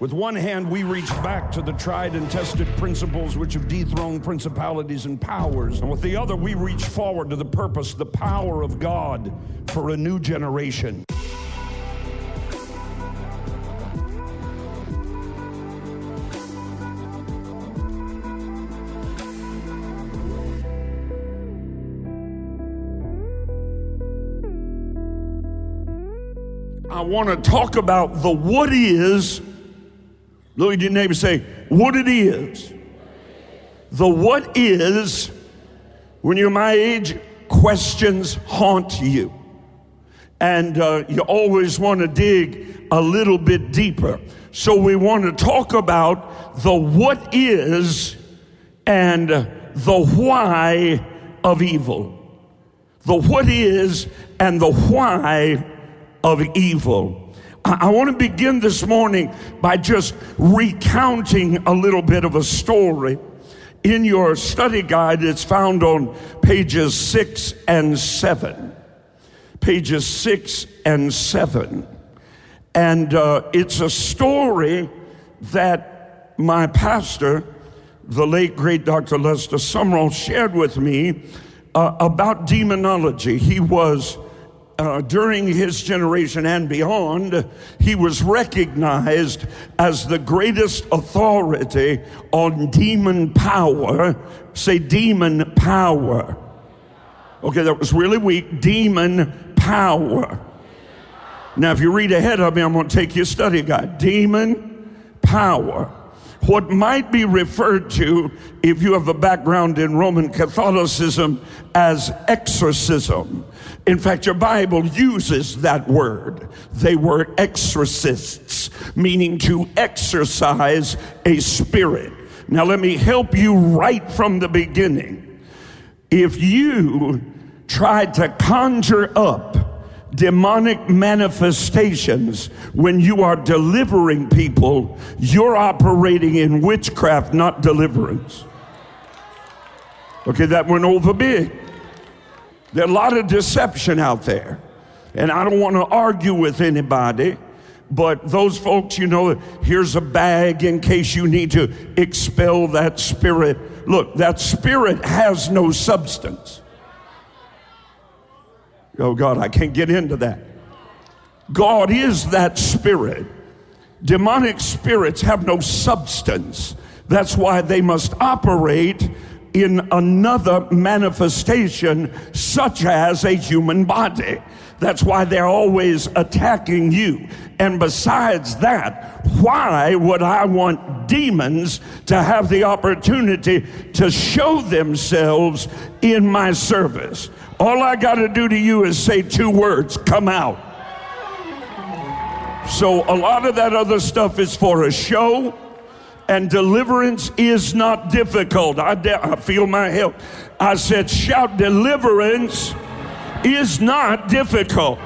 With one hand, we reach back to the tried and tested principles which have dethroned principalities and powers. And with the other, we reach forward to the purpose, the power of God for a new generation. I want to talk about the what is Look at your neighbor say, what it is. The what is, when you're my age, questions haunt you. And uh, you always want to dig a little bit deeper. So we want to talk about the what is and the why of evil. The what is and the why of evil. I want to begin this morning by just recounting a little bit of a story. In your study guide, it's found on pages six and seven. Pages six and seven. And uh, it's a story that my pastor, the late great Dr. Lester Sumrall, shared with me uh, about demonology. He was uh, during his generation and beyond, he was recognized as the greatest authority on demon power. Say, demon power. Okay, that was really weak. Demon power. Now, if you read ahead of me, I'm going to take your study guide. Demon power what might be referred to, if you have a background in Roman Catholicism, as exorcism. In fact, your Bible uses that word. They were exorcists, meaning to exorcise a spirit. Now, let me help you right from the beginning. If you tried to conjure up demonic manifestations when you are delivering people, you're operating in witchcraft, not deliverance. Okay, that went over big. There's a lot of deception out there. And I don't want to argue with anybody, but those folks, you know, here's a bag in case you need to expel that spirit. Look, that spirit has no substance. Oh God, I can't get into that. God is that spirit. Demonic spirits have no substance. That's why they must operate in another manifestation, such as a human body. That's why they're always attacking you. And besides that, why would I want demons to have the opportunity to show themselves in my service? All I got to do to you is say two words come out. So a lot of that other stuff is for a show and deliverance is not difficult. I, de- I feel my help. I said, shout, deliverance is not difficult.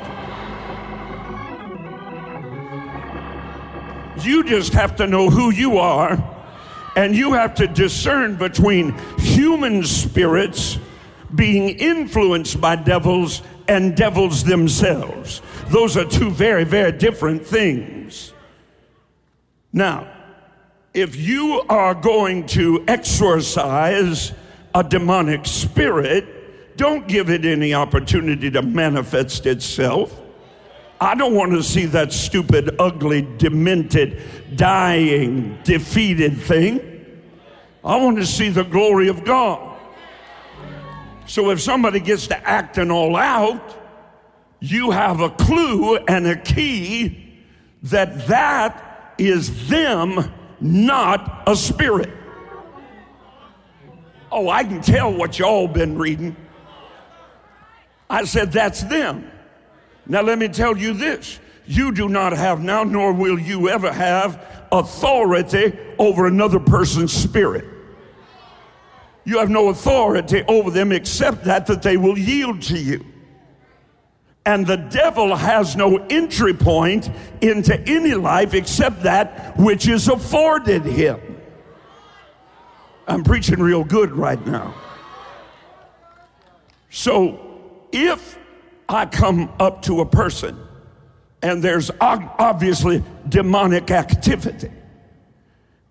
You just have to know who you are, and you have to discern between human spirits being influenced by devils and devils themselves. Those are two very, very different things. Now, if you are going to exorcise a demonic spirit, don't give it any opportunity to manifest itself. I don't want to see that stupid, ugly, demented, dying, defeated thing. I want to see the glory of God. So if somebody gets to acting all out, you have a clue and a key that that is them not a spirit. Oh, I can tell what y'all been reading. I said, that's them. Now, let me tell you this you do not have now, nor will you ever have authority over another person's spirit. You have no authority over them except that that they will yield to you. And the devil has no entry point into any life except that which is afforded him. I'm preaching real good right now. So if I come up to a person and there's obviously demonic activity,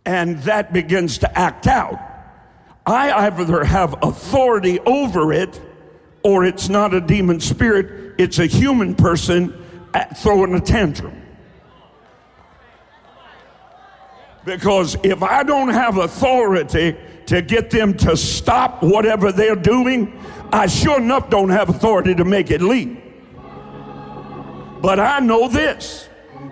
and that begins to act out. I either have authority over it or it's not a demon spirit, it's a human person uh, throwing a tantrum. Because if I don't have authority to get them to stop whatever they're doing, I sure enough don't have authority to make it leap. But I know this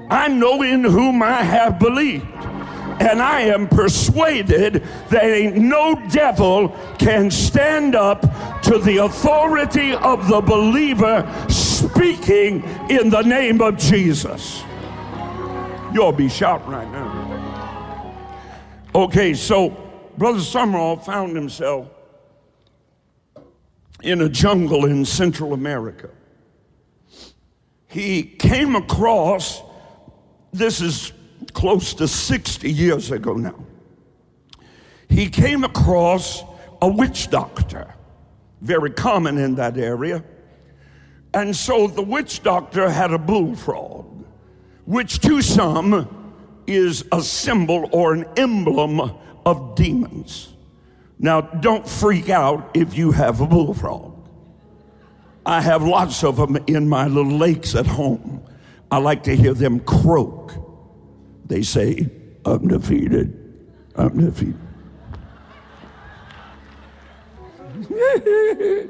I know in whom I have believed. And I am persuaded that ain't no devil can stand up to the authority of the believer speaking in the name of Jesus. You'll be shouting right now. Okay, so Brother Sumrall found himself in a jungle in Central America. He came across, this is close to 60 years ago now. He came across a witch doctor, very common in that area. And so the witch doctor had a bullfrog, which to some is a symbol or an emblem of demons. Now, don't freak out if you have a bullfrog. I have lots of them in my little lakes at home. I like to hear them croak. They say, I'm defeated. I'm defeated.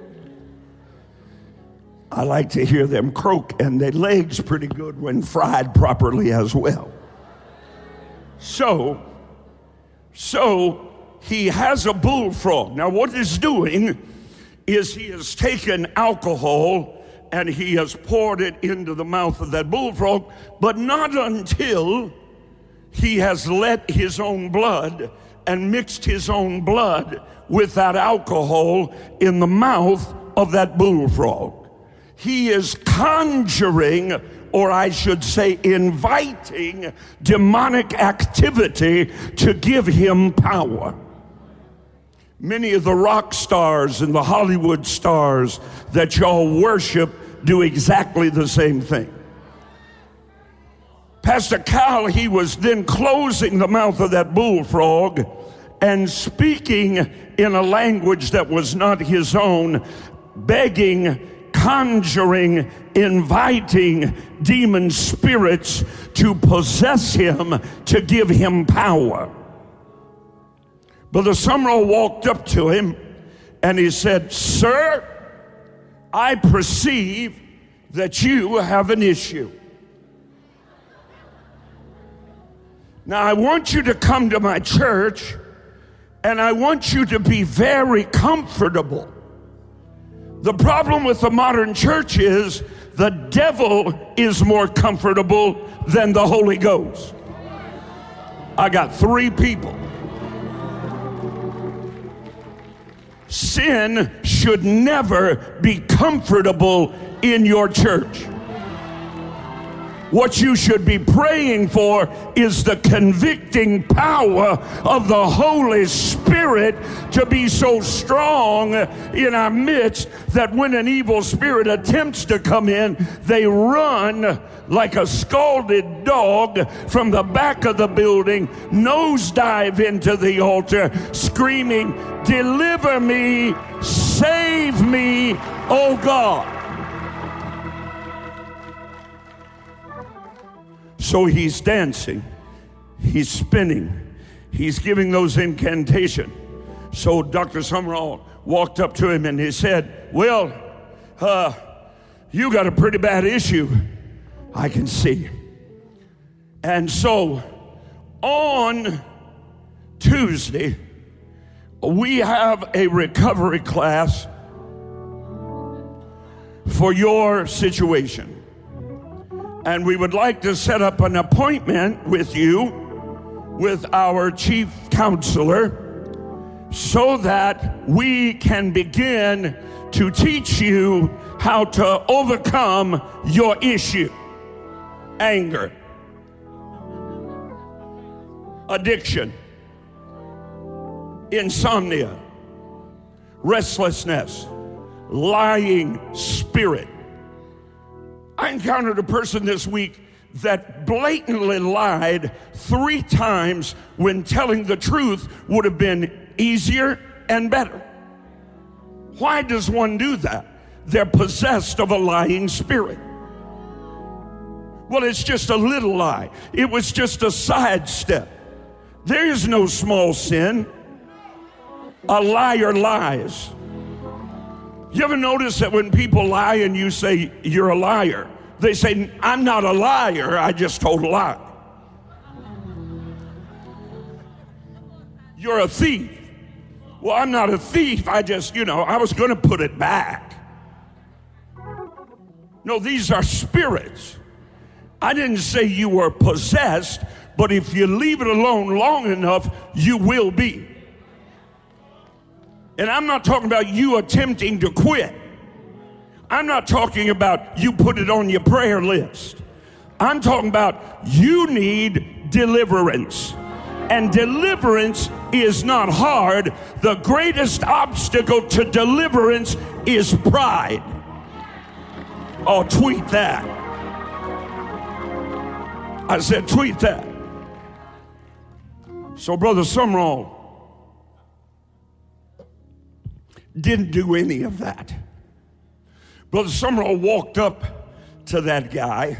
I like to hear them croak, and their legs pretty good when fried properly as well. So, so he has a bullfrog. Now, what he's doing is he has taken alcohol and he has poured it into the mouth of that bullfrog, but not until he has let his own blood and mixed his own blood with that alcohol in the mouth of that bullfrog. He is conjuring, or I should say, inviting demonic activity to give him power. Many of the rock stars and the Hollywood stars that y'all worship do exactly the same thing. Pastor Cal, he was then closing the mouth of that bullfrog and speaking in a language that was not his own, begging conjuring, inviting demon spirits to possess him, to give him power. Brother Sumrall walked up to him and he said, Sir, I perceive that you have an issue. Now, I want you to come to my church and I want you to be very comfortable. The problem with the modern church is the devil is more comfortable than the Holy Ghost. I got three people. Sin should never be comfortable in your church. What you should be praying for is the convicting power of the Holy Spirit to be so strong in our midst that when an evil spirit attempts to come in, they run like a scalded dog from the back of the building, nosedive into the altar, screaming, Deliver me, save me, oh God. So he's dancing, he's spinning, he's giving those incantation. So Dr. Sumrall walked up to him and he said, Well, uh, you got a pretty bad issue. I can see. And so on Tuesday, we have a recovery class for your situation and we would like to set up an appointment with you with our chief counselor so that we can begin to teach you how to overcome your issue anger, addiction, insomnia, restlessness, lying spirit I encountered a person this week that blatantly lied three times when telling the truth would have been easier and better. Why does one do that? They're possessed of a lying spirit. Well, it's just a little lie. It was just a sidestep. There is no small sin. A liar lies. You ever notice that when people lie and you say you're a liar, they say, I'm not a liar, I just told a lie. You're a thief. Well, I'm not a thief, I just, you know, I was to put it back. No, these are spirits. I didn't say you were possessed, but if you leave it alone long enough, you will be. And I'm not talking about you attempting to quit. I'm not talking about you put it on your prayer list. I'm talking about you need deliverance. And deliverance is not hard. The greatest obstacle to deliverance is pride. Oh, tweet that. I said, tweet that. So, Brother Sumrall didn't do any of that. Brother Sumrall walked up to that guy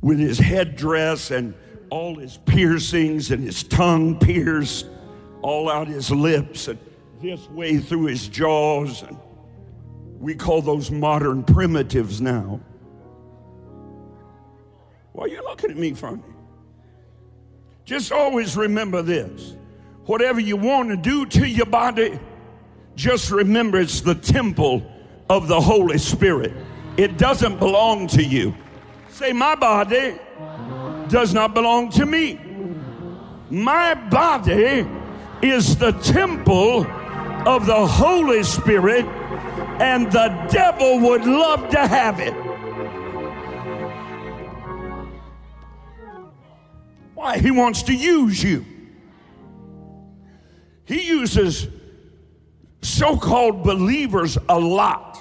with his headdress and all his piercings and his tongue pierced all out his lips and this way through his jaws and we call those modern primitives now. Why are you looking at me funny? Just always remember this. Whatever you want to do to your body, just remember it's the temple of the Holy Spirit. It doesn't belong to you. Say, my body does not belong to me. My body is the temple of the Holy Spirit, and the devil would love to have it. Why? He wants to use you. He uses so called believers a lot.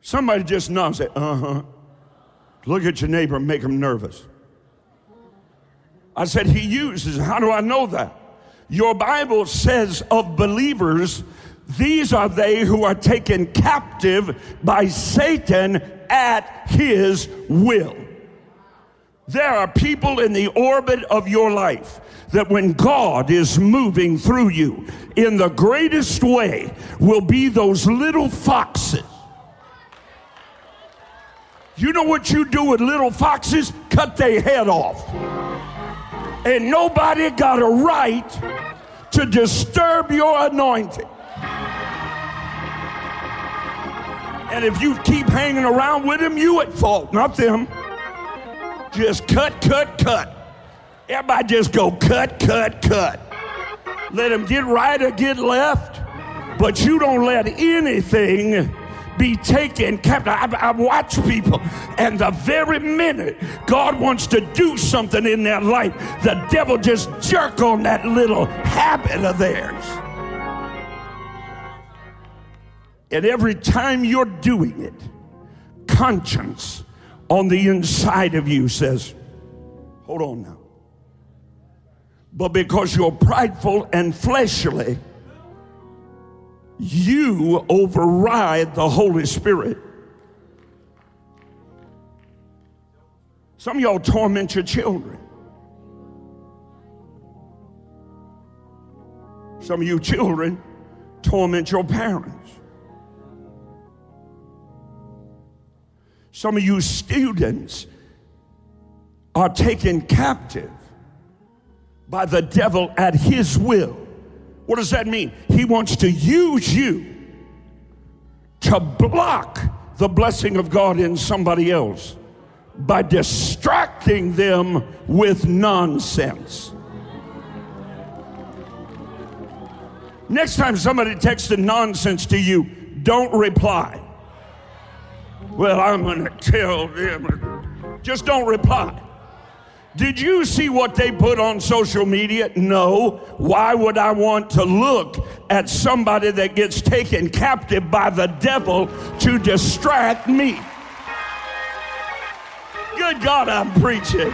Somebody just nods, say, uh huh. Look at your neighbor and make him nervous. I said, He uses. How do I know that? Your Bible says of believers, these are they who are taken captive by Satan at his will. There are people in the orbit of your life that when God is moving through you in the greatest way will be those little foxes. You know what you do with little foxes? Cut their head off. And nobody got a right to disturb your anointing. And if you keep hanging around with them, you at fault, not them. Just cut, cut, cut. Everybody just go cut, cut, cut. Let them get right or get left, but you don't let anything be taken captive. I, I watch people, and the very minute God wants to do something in their life, the devil just jerk on that little habit of theirs. And every time you're doing it, conscience on the inside of you says, Hold on now but because you're prideful and fleshly, you override the Holy Spirit. Some of y'all torment your children. Some of you children torment your parents. Some of you students are taken captive by the devil at his will. What does that mean? He wants to use you to block the blessing of God in somebody else by distracting them with nonsense. Next time somebody texts nonsense to you, don't reply. Well, I'm going to tell them. Just don't reply. Did you see what they put on social media? No. Why would I want to look at somebody that gets taken captive by the devil to distract me? Good God, I'm preaching.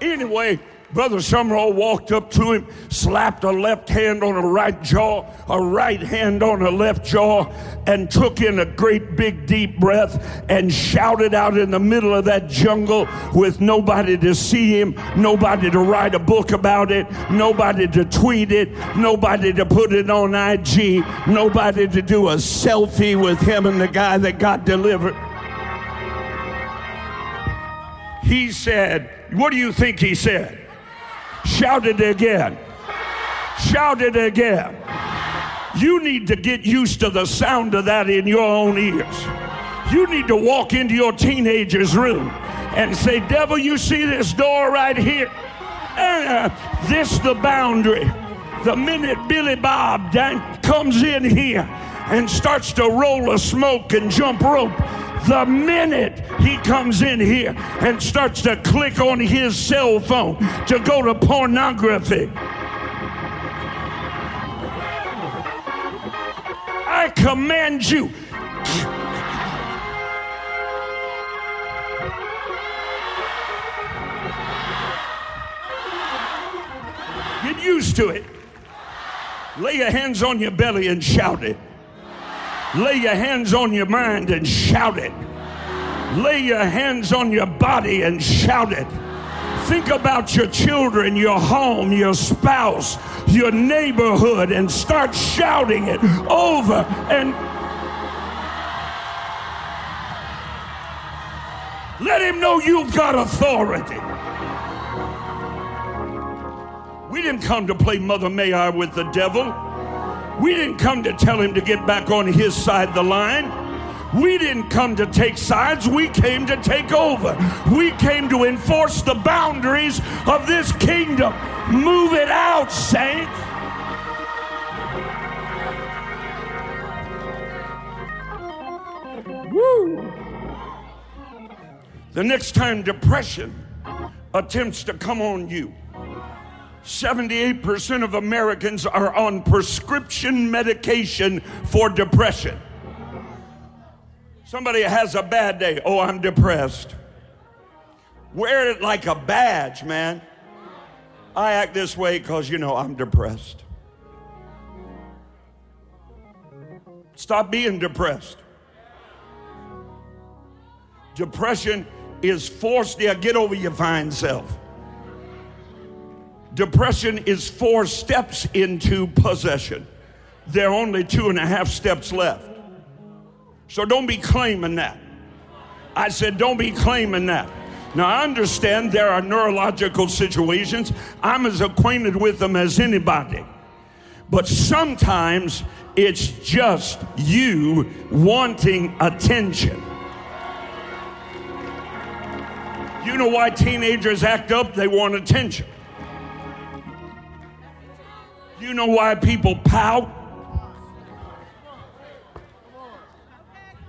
Anyway, Brother Sumrall walked up to him, slapped a left hand on a right jaw, a right hand on a left jaw, and took in a great big deep breath and shouted out in the middle of that jungle with nobody to see him, nobody to write a book about it, nobody to tweet it, nobody to put it on IG, nobody to do a selfie with him and the guy that got delivered. He said, What do you think he said? Shout it again. Shout it again. You need to get used to the sound of that in your own ears. You need to walk into your teenager's room and say, Devil, you see this door right here? Uh, this the boundary. The minute Billy Bob comes in here and starts to roll a smoke and jump rope, the minute he comes in here and starts to click on his cell phone to go to pornography. I command you. Get used to it. Lay your hands on your belly and shout it. Lay your hands on your mind and shout it. Lay your hands on your body and shout it. Think about your children, your home, your spouse, your neighborhood, and start shouting it over and let him know you've got authority. We didn't come to play Mother May I with the devil. We didn't come to tell him to get back on his side of the line. We didn't come to take sides, we came to take over. We came to enforce the boundaries of this kingdom. Move it out, saints. Woo! The next time depression attempts to come on you, 78% of Americans are on prescription medication for depression. Somebody has a bad day. Oh, I'm depressed. Wear it like a badge, man. I act this way because, you know, I'm depressed. Stop being depressed. Depression is forced. Yeah, get over your fine self. Depression is four steps into possession. There are only two and a half steps left. So don't be claiming that. I said, don't be claiming that. Now, I understand there are neurological situations. I'm as acquainted with them as anybody. But sometimes it's just you wanting attention. You know why teenagers act up? They want attention. Do you know why people pout?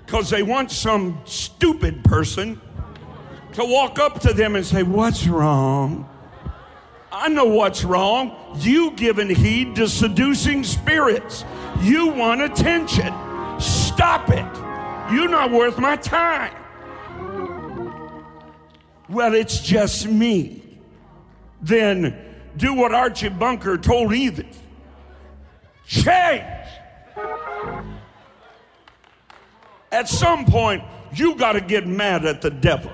Because they want some stupid person to walk up to them and say, What's wrong? I know what's wrong. You giving heed to seducing spirits. You want attention. Stop it. You're not worth my time. Well, it's just me. Then do what Archie Bunker told Edith change. At some point, you got to get mad at the devil.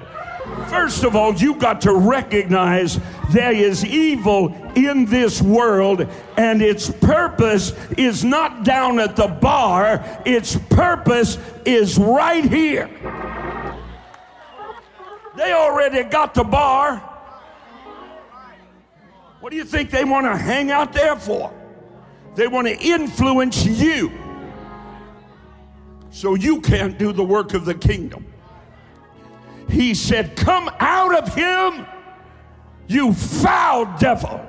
First of all, you got to recognize there is evil in this world, and its purpose is not down at the bar, its purpose is right here. They already got the bar. What do you think they want to hang out there for? They want to influence you so you can't do the work of the kingdom. He said, Come out of him, you foul devil.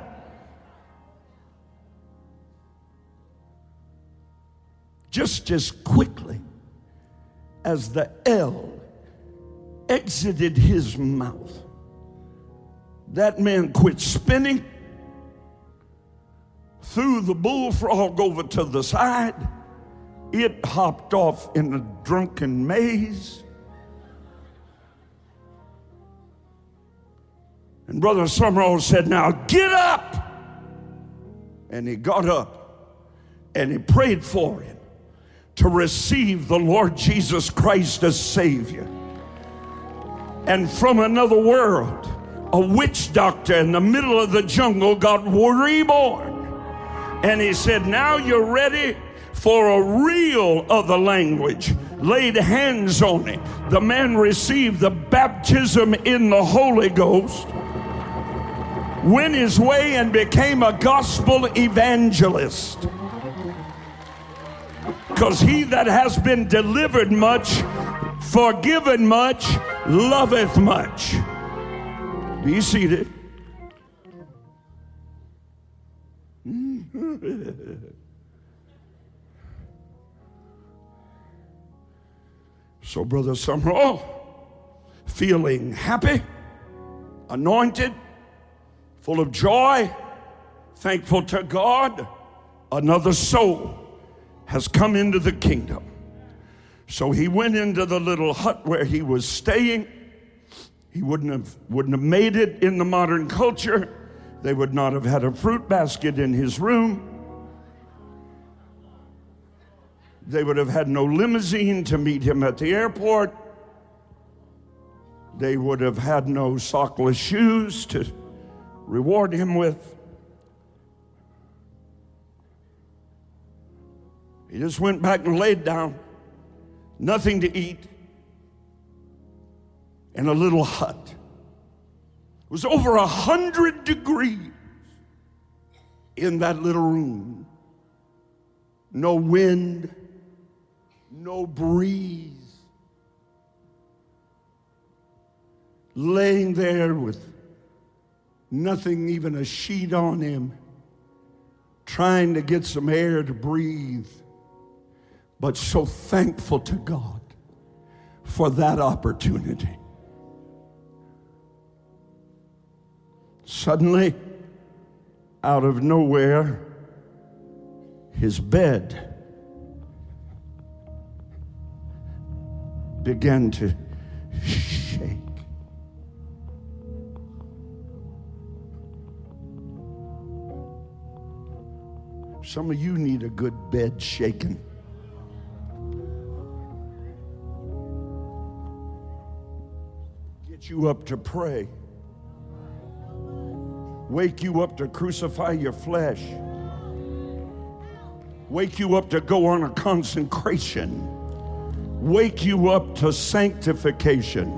Just as quickly as the L exited his mouth, That man quit spinning, threw the bullfrog over to the side. It hopped off in a drunken maze. And Brother Sumrall said, Now get up. And he got up and he prayed for him to receive the Lord Jesus Christ as Savior. And from another world, a witch doctor in the middle of the jungle got reborn. And he said, Now you're ready for a real other language. Laid hands on it. The man received the baptism in the Holy Ghost went his way and became a gospel evangelist. Because he that has been delivered much, forgiven much, loveth much. Be seated. so, Brother Sumrall, feeling happy, anointed, full of joy, thankful to God, another soul has come into the kingdom. So he went into the little hut where he was staying. He wouldn't have, wouldn't have made it in the modern culture. They would not have had a fruit basket in his room. They would have had no limousine to meet him at the airport. They would have had no sockless shoes to reward him with. He just went back and laid down, nothing to eat, in a little hut. It was over a hundred degrees in that little room. No wind, no breeze. Laying there with nothing, even a sheet on him, trying to get some air to breathe, but so thankful to God for that opportunity. Suddenly, out of nowhere, his bed began to shake. Some of you need a good bed shaking. Get you up to pray. Wake you up to crucify your flesh. Wake you up to go on a consecration. Wake you up to sanctification.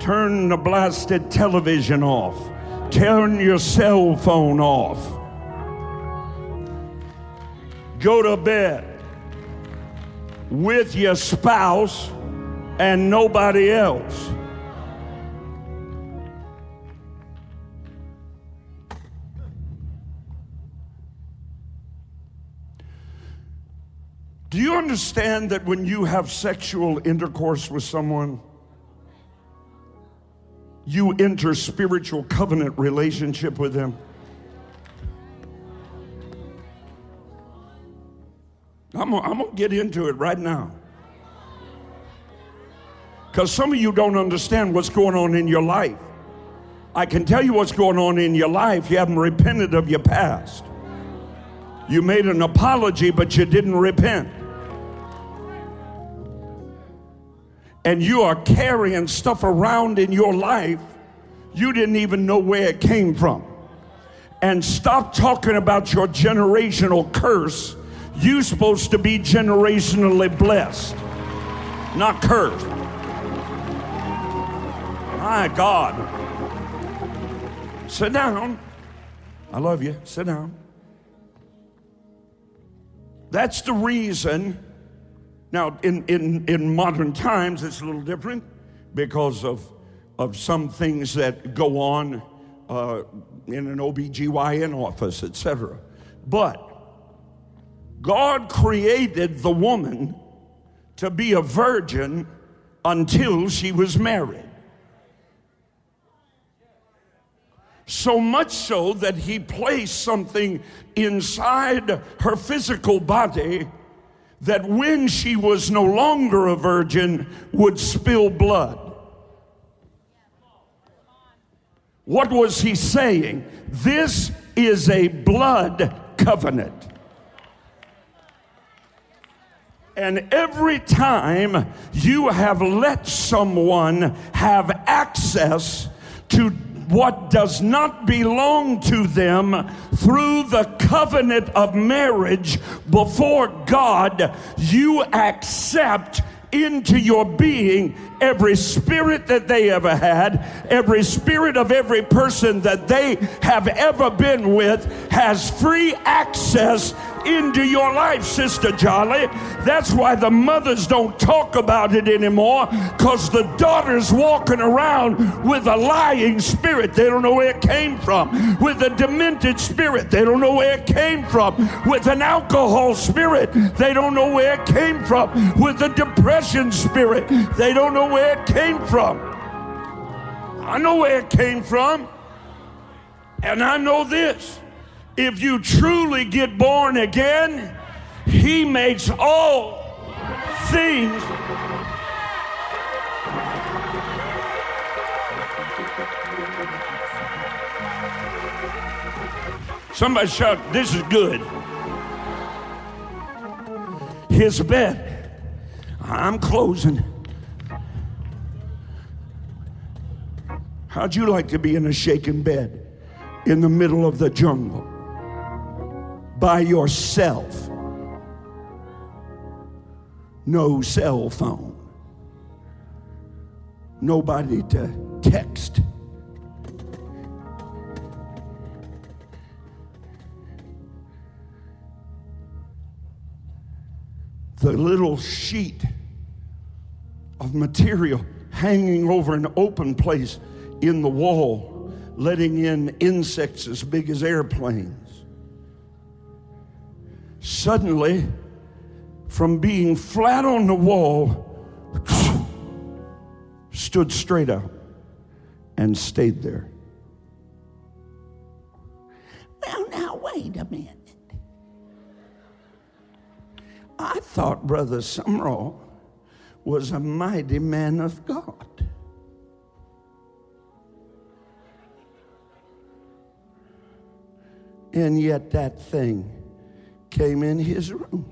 Turn the blasted television off. Turn your cell phone off go to bed with your spouse and nobody else. Understand that when you have sexual intercourse with someone, you enter spiritual covenant relationship with them? I'm I'm gonna get into it right now. Because some of you don't understand what's going on in your life. I can tell you what's going on in your life. You haven't repented of your past. You made an apology, but you didn't repent. And you are carrying stuff around in your life you didn't even know where it came from. And stop talking about your generational curse you're supposed to be generationally blessed, not cursed. My God. Sit down. I love you. Sit down. That's the reason. Now, in, in, in modern times, it's a little different because of, of some things that go on uh, in an OBGYN office, etc. But God created the woman to be a virgin until she was married. So much so that he placed something inside her physical body that when she was no longer a virgin would spill blood. What was he saying? This is a blood covenant. And every time you have let someone have access to what does not belong to them through the covenant of marriage before God, you accept into your being every spirit that they ever had, every spirit of every person that they have ever been with has free access into your life, Sister Jolly. That's why the mothers don't talk about it anymore because the daughter's walking around with a lying spirit. They don't know where it came from. With a demented spirit. They don't know where it came from. With an alcohol spirit. They don't know where it came from. With a depression spirit. They don't know where it came from. I know where it came from. And I know this if you truly get born again, He makes all things. Somebody shout, This is good. His bed. I'm closing. How'd you like to be in a shaken bed in the middle of the jungle? By yourself. No cell phone. Nobody to text. The little sheet of material hanging over an open place in the wall, letting in insects as big as airplanes suddenly, from being flat on the wall, stood straight up and stayed there. Well, now, wait a minute. I thought Brother Sumrall was a mighty man of God. And yet, that thing came in his room.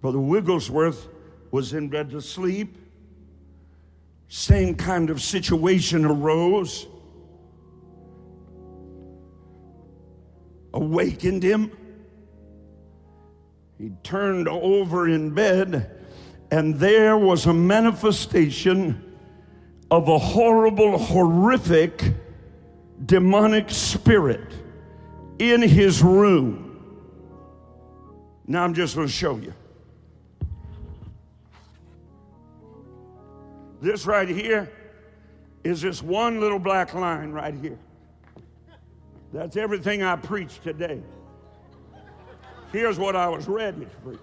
Brother Wigglesworth was in bed to sleep. Same kind of situation arose, awakened him. He turned over in bed, and there was a manifestation of a horrible, horrific demonic spirit in his room. Now I'm just going to show you. This right here is this one little black line right here. That's everything I preached today. Here's what I was ready to preach.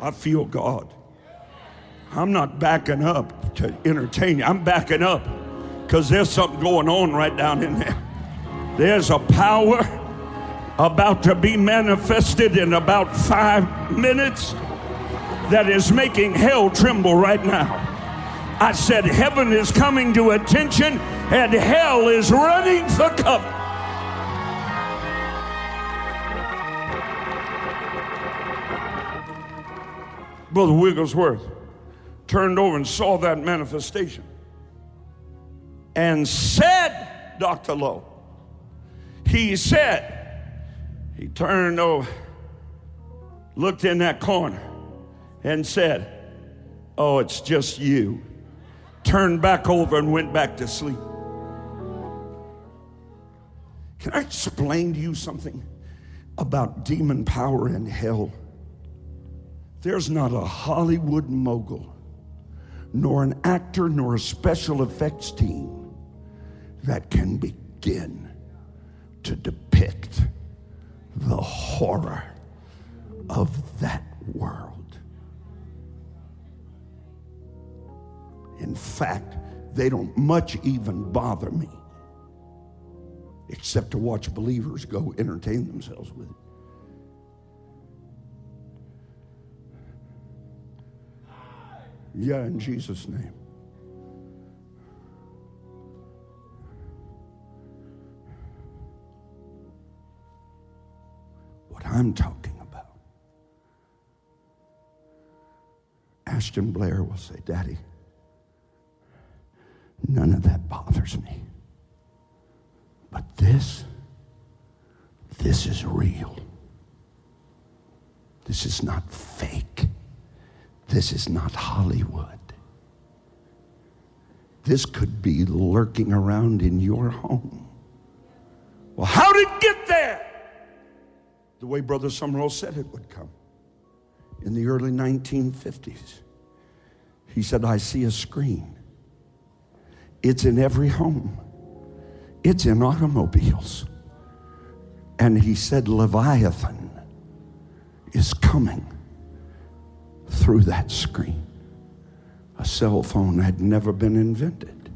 I feel God. I'm not backing up to entertain you. I'm backing up because there's something going on right down in there. There's a power about to be manifested in about five minutes that is making hell tremble right now. I said, Heaven is coming to attention and hell is running for cover. Brother Wigglesworth turned over and saw that manifestation and said, Dr. Lowe, he said, he turned over, looked in that corner, and said, Oh, it's just you. Turned back over and went back to sleep. Can I explain to you something about demon power in hell? There's not a Hollywood mogul, nor an actor, nor a special effects team that can begin to depict the horror of that world. In fact, they don't much even bother me except to watch believers go entertain themselves with it. Yeah, in Jesus' name. What I'm talking about. Ashton Blair will say, Daddy, none of that bothers me. But this, this is real. This is not fake. This is not Hollywood. This could be lurking around in your home. Well, how did it get there? The way Brother Sumrall said it would come in the early 1950s. He said, I see a screen. It's in every home, it's in automobiles. And he said, Leviathan is coming through that screen. A cell phone had never been invented.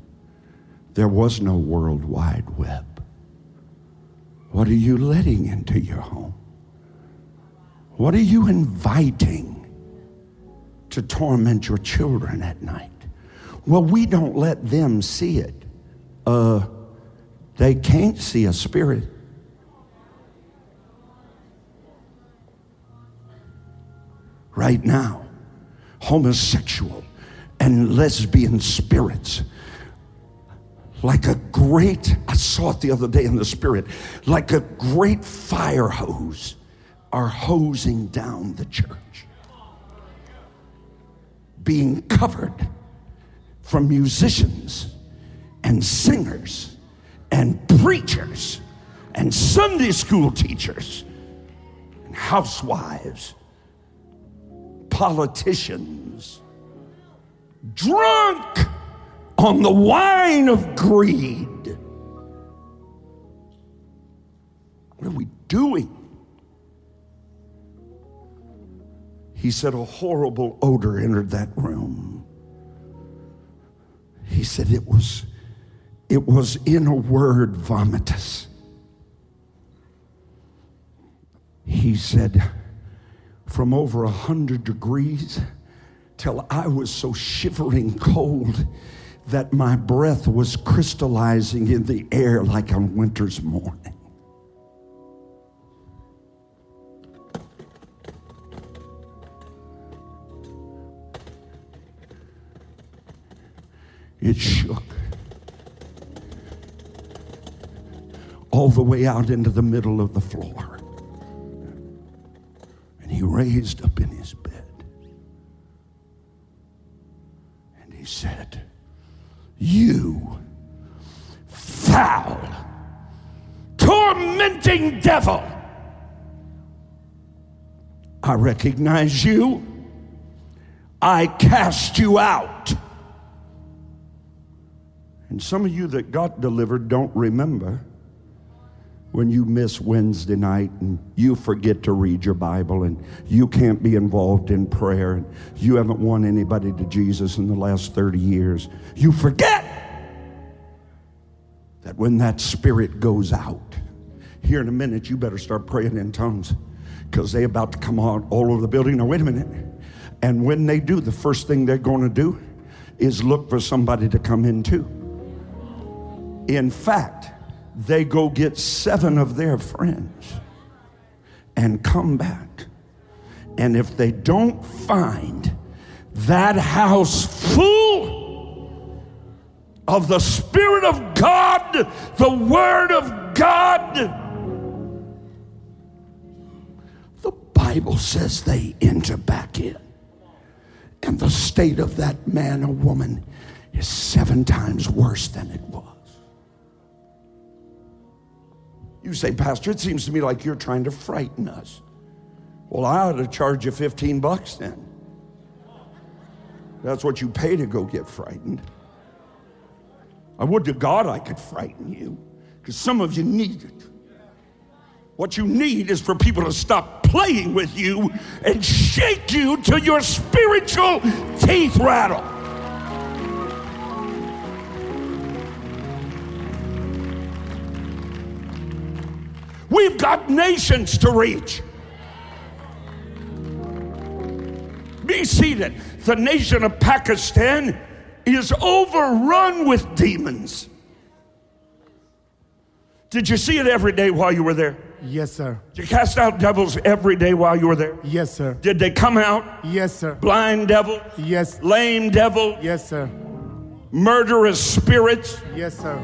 There was no World Wide Web. What are you letting into your home? What are you inviting to torment your children at night? Well, we don't let them see it. Uh, they can't see a spirit. Right now, homosexual and lesbian spirits like a great, I saw it the other day in the spirit, like a great fire hose are hosing down the church, being covered from musicians and singers and preachers and Sunday school teachers and housewives politicians, drunk on the wine of greed. What are we doing? He said a horrible odor entered that room. He said it was it was in a word vomitous. He said from over a hundred degrees till I was so shivering cold that my breath was crystallizing in the air like on winter's morning. It shook all the way out into the middle of the floor he raised up in his bed and he said, You foul, tormenting devil, I recognize you. I cast you out. And some of you that got delivered don't remember when you miss Wednesday night and you forget to read your Bible and you can't be involved in prayer and you haven't won anybody to Jesus in the last 30 years, you forget that when that spirit goes out, here in a minute, you better start praying in tongues because they're about to come out all over the building. Now, wait a minute. And when they do, the first thing they're going to do is look for somebody to come in too. In fact, they go get seven of their friends and come back. And if they don't find that house full of the Spirit of God, the Word of God, the Bible says they enter back in. And the state of that man or woman is seven times worse than it was. You say, Pastor, it seems to me like you're trying to frighten us. Well, I ought to charge you 15 bucks then. That's what you pay to go get frightened. I would to God I could frighten you because some of you need it. What you need is for people to stop playing with you and shake you till your spiritual teeth rattle. We've got nations to reach. Be seated. The nation of Pakistan is overrun with demons. Did you see it every day while you were there? Yes, sir. Did you cast out devils every day while you were there? Yes, sir. Did they come out? Yes, sir. Blind devil, Yes. lame devil, Yes, sir. murderous spirits. Yes, sir.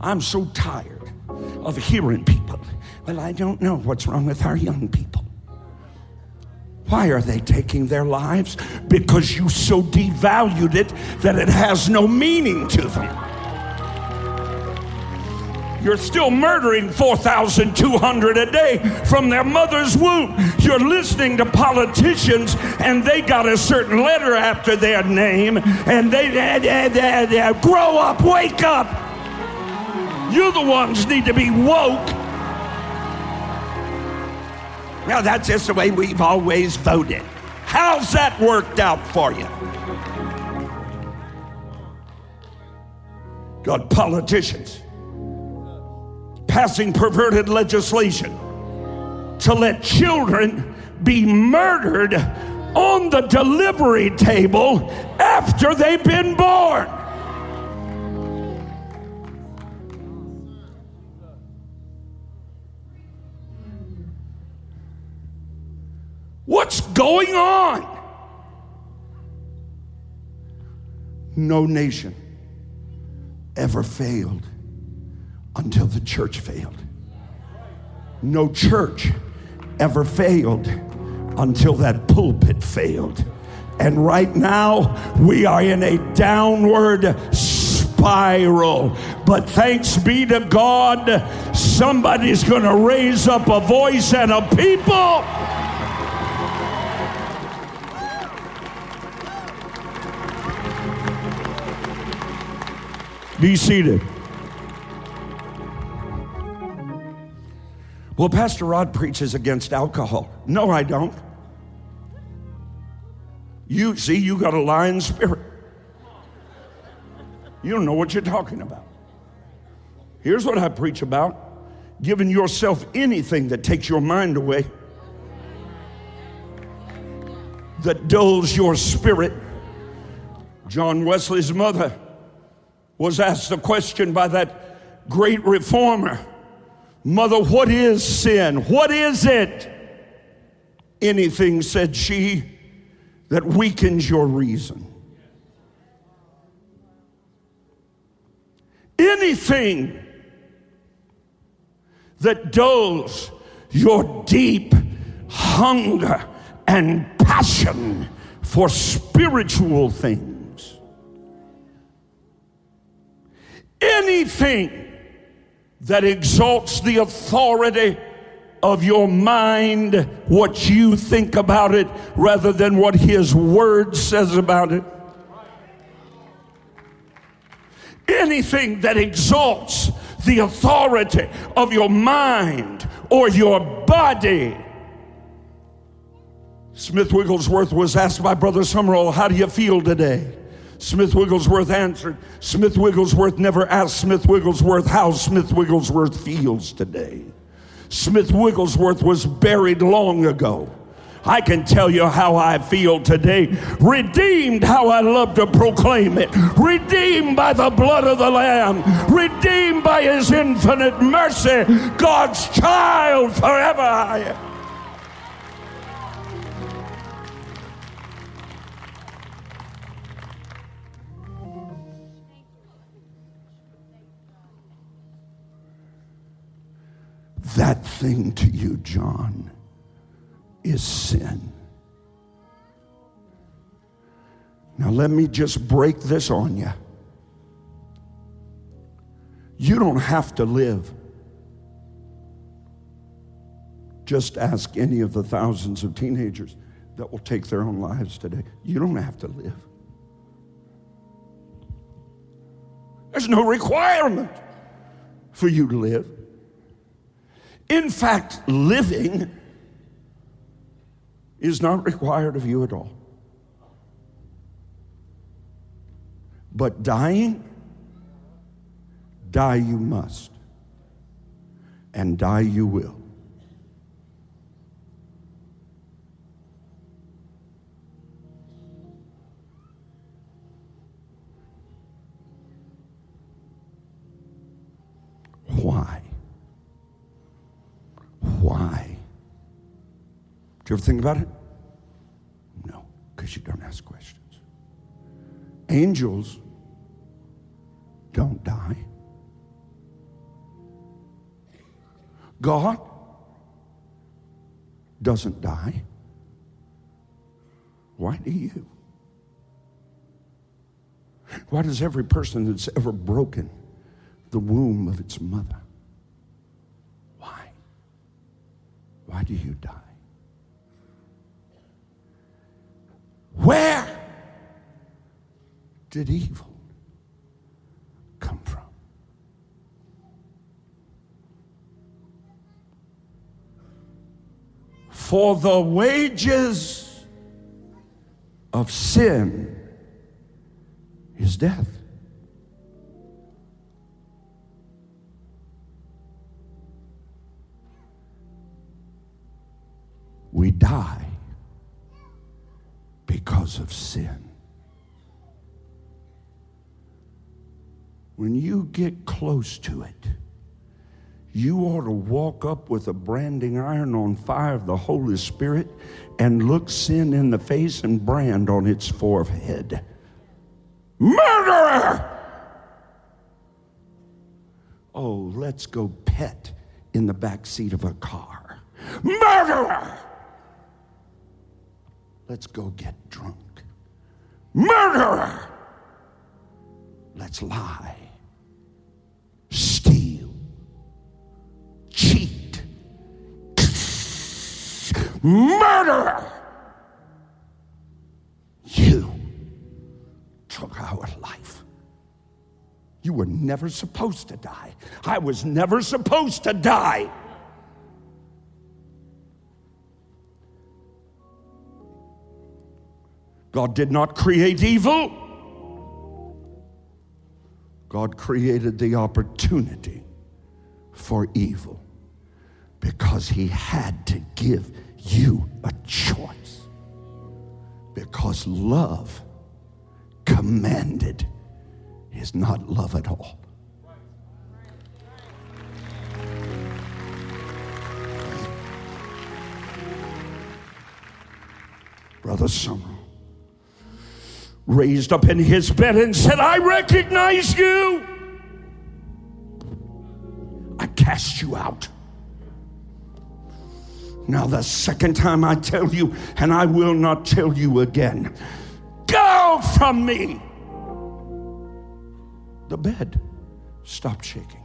I'm so tired of hearing people. Well, I don't know what's wrong with our young people. Why are they taking their lives? Because you so devalued it that it has no meaning to them. You're still murdering 4,200 a day from their mother's womb. You're listening to politicians and they got a certain letter after their name and they, they, they- they- grow up, wake up. You the ones need to be woke. Now that's just the way we've always voted. How's that worked out for you? Got politicians passing perverted legislation to let children be murdered on the delivery table after they've been born. Going on? No nation ever failed until the church failed. No church ever failed until that pulpit failed. And right now, we are in a downward spiral. But thanks be to God, somebody's going to raise up a voice and a people. Be seated. Well, Pastor Rod preaches against alcohol. No, I don't. You see, you got a lying spirit. You don't know what you're talking about. Here's what I preach about giving yourself anything that takes your mind away, that dulls your spirit. John Wesley's mother was asked the question by that great reformer Mother, what is sin? What is it? Anything, said she, that weakens your reason. Anything that dulls your deep hunger and passion for spiritual things. Anything that exalts the authority of your mind, what you think about it, rather than what His Word says about it. Anything that exalts the authority of your mind or your body. Smith Wigglesworth was asked by Brother Sumrall, How do you feel today? Smith Wigglesworth answered, Smith Wigglesworth never asked Smith Wigglesworth how Smith Wigglesworth feels today. Smith Wigglesworth was buried long ago. I can tell you how I feel today. Redeemed, how I love to proclaim it. Redeemed by the blood of the Lamb. Redeemed by His infinite mercy. God's child forever I am. That thing to you, John, is sin. Now, let me just break this on you. You don't have to live. Just ask any of the thousands of teenagers that will take their own lives today. You don't have to live. There's no requirement for you to live. In fact, living is not required of you at all. But dying, die you must. and die you will. Why? Why? Do you ever think about it? No, because you don't ask questions. Angels don't die. God doesn't die. Why do you? Why does every person that's ever broken the womb of its mother? Why? Why do you die? Where did evil come from? For the wages of sin is death. We die because of sin. When you get close to it, you ought to walk up with a branding iron on fire of the Holy Spirit and look sin in the face and brand on its forehead. Murderer! Oh, let's go pet in the back seat of a car. Murderer! Let's go get drunk. Murderer! Let's lie, steal, cheat, murderer! You took our life. You were never supposed to die. I was never supposed to die. God did not create evil. God created the opportunity for evil because He had to give you a choice. Because love commanded is not love at all. Brother Summer raised up in his bed and said, I recognize you. I cast you out. Now, the second time I tell you, and I will not tell you again, go from me. The bed stopped shaking.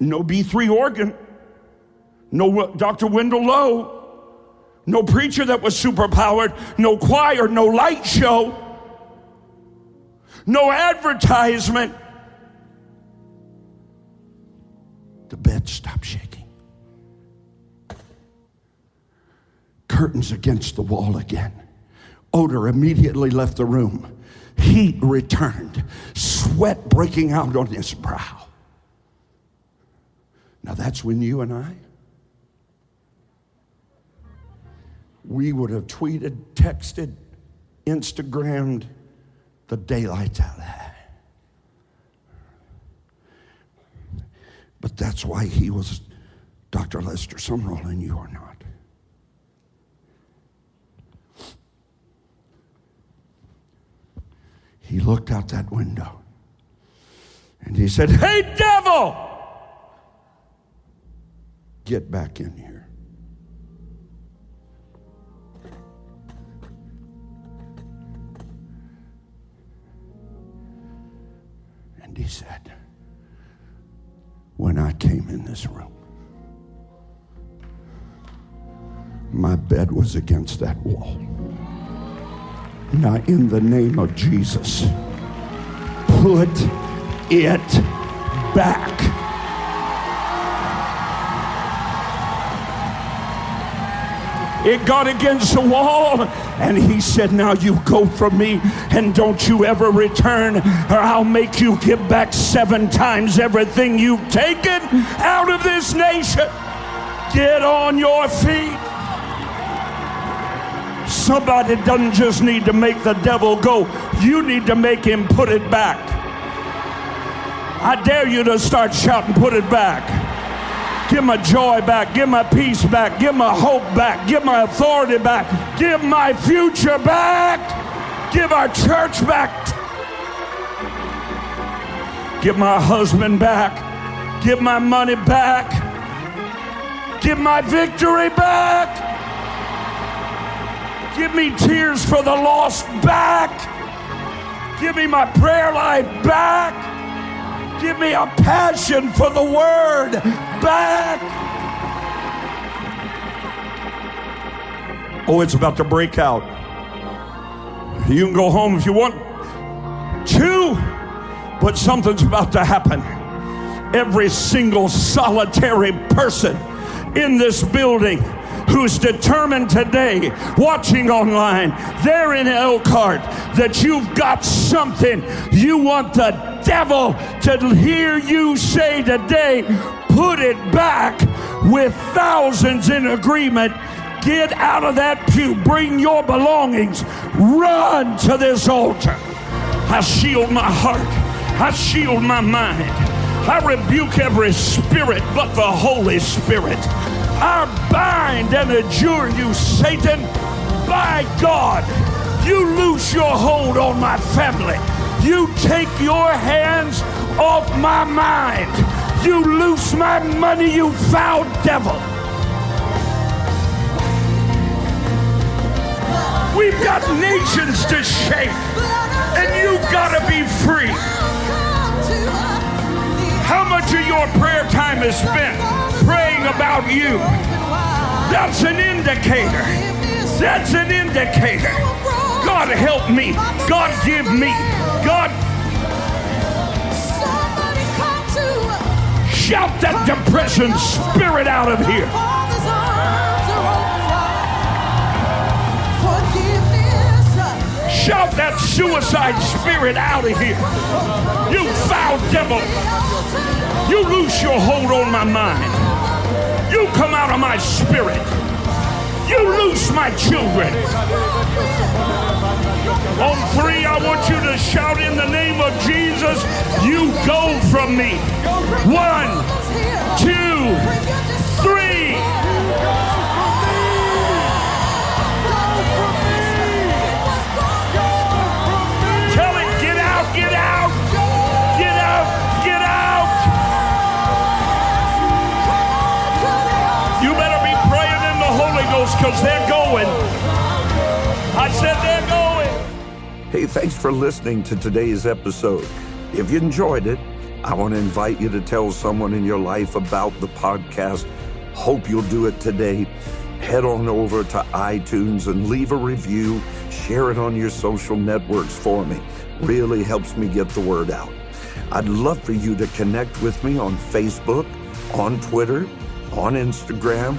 No B3 organ, no Dr. Wendell Lowe no preacher that was superpowered, no choir, no light show, no advertisement. The bed stopped shaking. Curtains against the wall again. Odor immediately left the room. Heat returned, sweat breaking out on his brow. Now that's when you and I we would have tweeted, texted, Instagrammed the daylights out of that. But that's why he was Dr. Lester Sumrall and you are not. He looked out that window and he said, Hey, devil, get back in here. He said, When I came in this room, my bed was against that wall. Now, in the name of Jesus, put it back. It got against the wall, and he said, Now you go from me, and don't you ever return, or I'll make you give back seven times everything you've taken out of this nation. Get on your feet. Somebody doesn't just need to make the devil go, you need to make him put it back. I dare you to start shouting, put it back. Give my joy back. Give my peace back. Give my hope back. Give my authority back. Give my future back. Give our church back. Give my husband back. Give my money back. Give my victory back. Give me tears for the lost back. Give me my prayer life back. Give me a passion for the word back. Oh, it's about to break out. You can go home if you want to, but something's about to happen. Every single solitary person in this building who's determined today, watching online, there in Elkhart, that you've got something you want the devil to hear you say today, put it back with thousands in agreement. Get out of that pew, bring your belongings, run to this altar. I shield my heart, I shield my mind. I rebuke every spirit but the Holy Spirit. I bind and adjure you, Satan. By God, you loose your hold on my family. You take your hands off my mind. You loose my money, you foul devil. We've got nations to shake, and you've gotta be free. How much of your prayer time is spent praying about you? That's an indicator. That's an indicator. God help me. God give me. God. Shout that depression spirit out of here. That suicide spirit out of here. You foul devil. You loose your hold on my mind. You come out of my spirit. You loose my children. On three, I want you to shout in the name of Jesus, you go from me. One, two, three. Because they're going. I said they're going. Hey, thanks for listening to today's episode. If you enjoyed it, I want to invite you to tell someone in your life about the podcast. Hope you'll do it today. Head on over to iTunes and leave a review. Share it on your social networks for me. Really helps me get the word out. I'd love for you to connect with me on Facebook, on Twitter, on Instagram.